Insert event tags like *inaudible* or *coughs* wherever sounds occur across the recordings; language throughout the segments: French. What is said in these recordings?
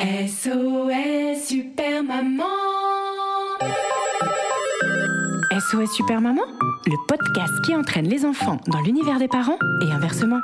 SOS Super Maman SOS Super Maman, le podcast qui entraîne les enfants dans l'univers des parents et inversement.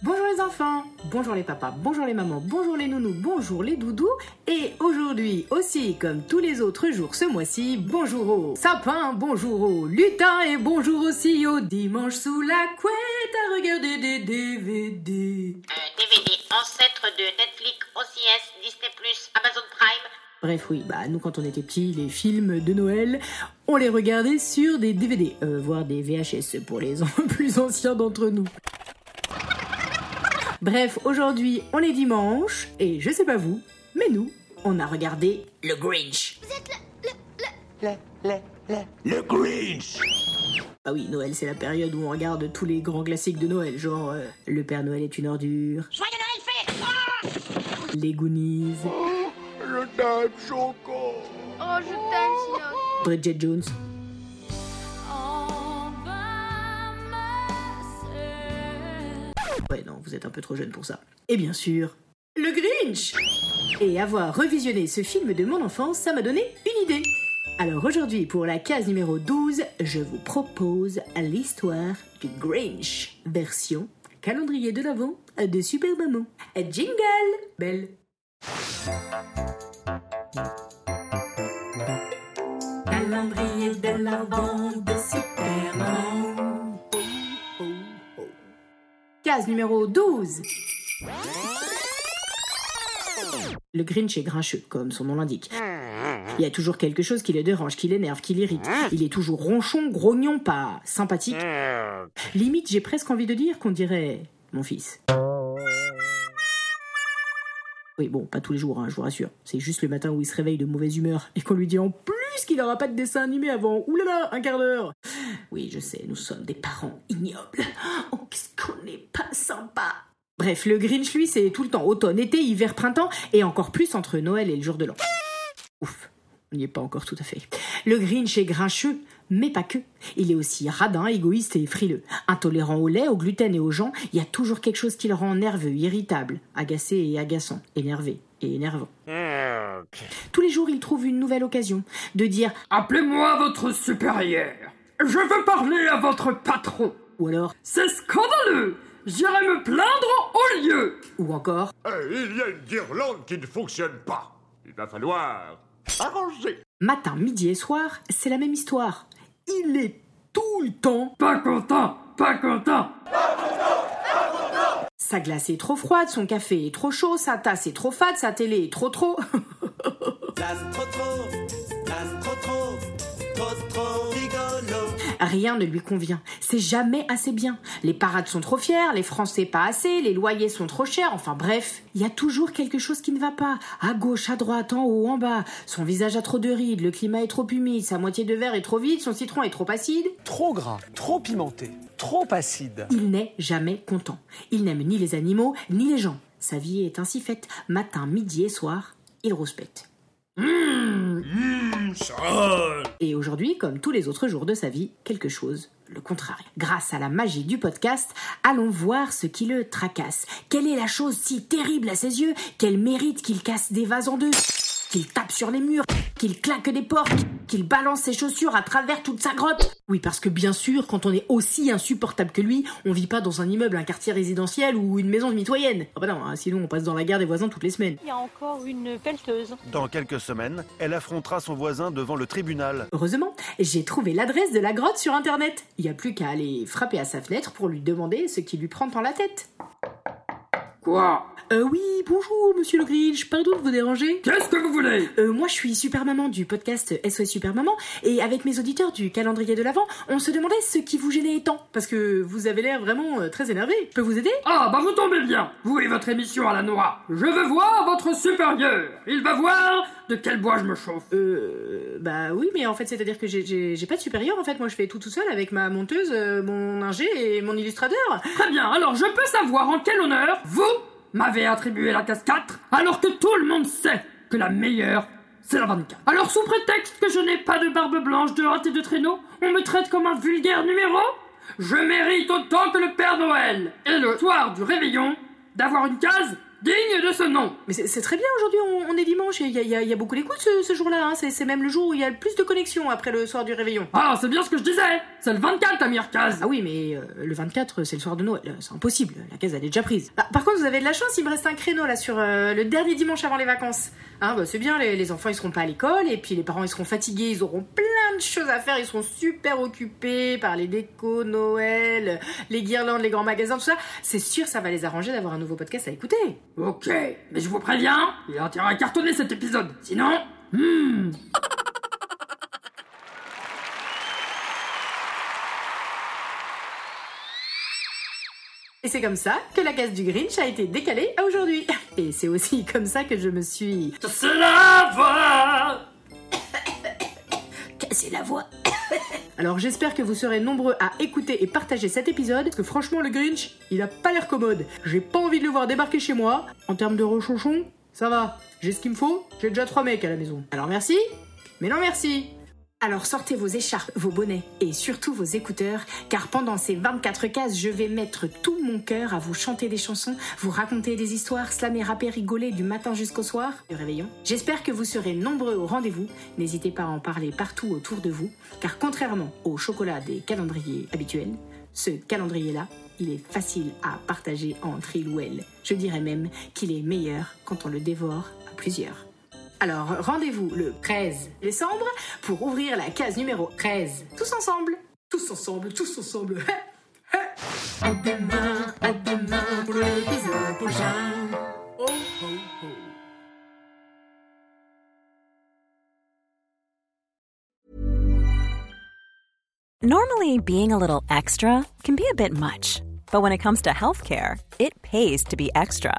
Bonjour les enfants, bonjour les papas, bonjour les mamans, bonjour les nounous, bonjour les doudous. Et aujourd'hui aussi, comme tous les autres jours ce mois-ci, bonjour au sapin, bonjour au lutin et bonjour aussi au dimanche sous la couette à regarder des DVD. DVD ancêtre de Netflix, OCS, Disney+, Amazon Prime. Bref, oui, bah nous quand on était petits, les films de Noël, on les regardait sur des DVD, euh, voire des VHS pour les *laughs* plus anciens d'entre nous. Bref, aujourd'hui, on est dimanche, et je sais pas vous, mais nous, on a regardé le Grinch. Le Grinch. Ah oui, Noël, c'est la période où on regarde tous les grands classiques de Noël, genre euh, Le Père Noël est une ordure, Joyeux Noël fait Les Goonies, Je t'aime, Choco Oh, je t'aime. Bridget Jones. Vous êtes un peu trop jeune pour ça. Et bien sûr, le Grinch Et avoir revisionné ce film de mon enfance, ça m'a donné une idée. Alors aujourd'hui, pour la case numéro 12, je vous propose l'histoire du Grinch, version calendrier de l'Avent de Super Maman. Jingle Belle Calendrier de l'Avent de Super Case numéro 12. Le Grinch est grincheux, comme son nom l'indique. Il y a toujours quelque chose qui le dérange, qui l'énerve, qui l'irrite. Il est toujours ronchon, grognon, pas sympathique. Limite, j'ai presque envie de dire qu'on dirait mon fils. Oui, bon, pas tous les jours, hein, je vous rassure. C'est juste le matin où il se réveille de mauvaise humeur et qu'on lui dit en plus qu'il n'aura pas de dessin animé avant, oulala, un quart d'heure. Oui, je sais, nous sommes des parents ignobles. Oh, qu'est-ce qu'on n'est pas sympa. Bref, le Grinch, lui, c'est tout le temps automne, été, hiver, printemps et encore plus entre Noël et le jour de l'an. Ouf, on n'y est pas encore tout à fait. Le Grinch est grincheux, mais pas que. Il est aussi radin, égoïste et frileux. Intolérant au lait, au gluten et aux gens, il y a toujours quelque chose qui le rend nerveux, irritable, agacé et agaçant, énervé et énervant. Tous les jours, il trouve une nouvelle occasion de dire Appelez-moi votre supérieur. Je veux parler à votre patron. ou alors C'est scandaleux. J'irai me plaindre au lieu. ou encore Eh, Il y a une guirlande qui ne fonctionne pas. Il va falloir arranger. matin, midi et soir, c'est la même histoire. Il est tout le temps Pas content, pas content. Sa glace est trop froide, son café est trop chaud, sa tasse est trop fade, sa télé est trop trop. *laughs* Rien ne lui convient. C'est jamais assez bien. Les parades sont trop fières, les Français pas assez, les loyers sont trop chers. Enfin bref, il y a toujours quelque chose qui ne va pas. À gauche, à droite, en haut, en bas. Son visage a trop de rides, le climat est trop humide, sa moitié de verre est trop vide, son citron est trop acide. Trop gras, trop pimenté, trop acide. Il n'est jamais content. Il n'aime ni les animaux, ni les gens. Sa vie est ainsi faite. Matin, midi et soir, il rouspète. Et aujourd'hui, comme tous les autres jours de sa vie, quelque chose le contraire. Grâce à la magie du podcast, allons voir ce qui le tracasse. Quelle est la chose si terrible à ses yeux? Qu'elle mérite qu'il casse des vases en deux? Qu'il tape sur les murs, qu'il claque des portes, qu'il balance ses chaussures à travers toute sa grotte. Oui, parce que bien sûr, quand on est aussi insupportable que lui, on vit pas dans un immeuble, un quartier résidentiel ou une maison mitoyenne. Ah bah non, hein, sinon on passe dans la guerre des voisins toutes les semaines. Il y a encore une pelleteuse. Dans quelques semaines, elle affrontera son voisin devant le tribunal. Heureusement, j'ai trouvé l'adresse de la grotte sur internet. Il y a plus qu'à aller frapper à sa fenêtre pour lui demander ce qui lui prend tant la tête. Quoi Euh, oui, bonjour, monsieur le Grinch. Pardon de vous déranger. Qu'est-ce que vous voulez? Euh, moi, je suis super maman du podcast SOS Super Maman, et avec mes auditeurs du calendrier de l'Avent, on se demandait ce qui vous gênait tant, parce que vous avez l'air vraiment euh, très énervé. Je peux vous aider? Ah, bah vous tombez bien. Vous et votre émission à la noix. Je veux voir votre supérieur. Il va voir de quel bois je me chauffe. Euh, bah oui, mais en fait, c'est-à-dire que j'ai- j'ai j'ai pas de supérieur, en fait. Moi, je fais tout tout seul avec ma monteuse, euh, mon ingé et mon illustrateur. Très bien, alors je peux savoir en quel honneur vous m'avez attribué la case 4 alors que tout le monde sait que la meilleure c'est la 24. Alors sous prétexte que je n'ai pas de barbe blanche, de hâte et de traîneau, on me traite comme un vulgaire numéro? Je mérite autant que le Père Noël et le soir du réveillon d'avoir une case digne de ce nom. Mais c'est très bien, aujourd'hui, on, on est dimanche, il y a, y y beaucoup d'écoute ce, ce jour-là. Hein. C'est même le jour où il y a le plus de connexions après le soir du réveillon. Ah, c'est bien ce que je disais C'est le 24 ta meilleure case Ah oui, mais euh, le 24, c'est le soir de Noël. Euh, C'est impossible, la case, elle est déjà prise. Ah, par contre, vous avez de la chance, il me reste un créneau là sur euh, le dernier dimanche avant les vacances. Hein, bah, c'est bien, les, les enfants ils seront pas à l'école, et puis les parents ils seront fatigués, ils auront plein de choses à faire, ils seront super occupés par les décos, Noël, les guirlandes, les grands magasins, tout ça. C'est sûr, ça va les arranger d'avoir un nouveau podcast à écouter. Ok, mais je vous préviens, il a intérêt à cartonner cet épisode. Sinon, hmm, *laughs* Et c'est comme ça que la case du Grinch a été décalée à aujourd'hui. *laughs* Et c'est aussi comme ça que je me suis c'est *coughs* la voix cassé la voix. Alors j'espère que vous serez nombreux à écouter et partager cet épisode, parce que franchement le Grinch, il a pas l'air commode. J'ai pas envie de le voir débarquer chez moi. En termes de rechonchon, ça va. J'ai ce qu'il me faut, j'ai déjà trois mecs à la maison. Alors merci, mais non merci. Alors sortez vos écharpes, vos bonnets et surtout vos écouteurs, car pendant ces 24 cases, je vais mettre tout mon cœur à vous chanter des chansons, vous raconter des histoires, slammer, rapper, rigoler du matin jusqu'au soir, du réveillon. J'espère que vous serez nombreux au rendez-vous. N'hésitez pas à en parler partout autour de vous, car contrairement au chocolat des calendriers habituels, ce calendrier-là, il est facile à partager entre il ou elle. Je dirais même qu'il est meilleur quand on le dévore à plusieurs. Alors, rendez-vous le 13 décembre pour ouvrir la case numéro 13. Tous ensemble Tous ensemble, tous ensemble *laughs* À demain, à demain pour l'épisode prochain Oh, oh, oh Normally, being a little extra can be a bit much, but when it comes to healthcare, it pays to be extra.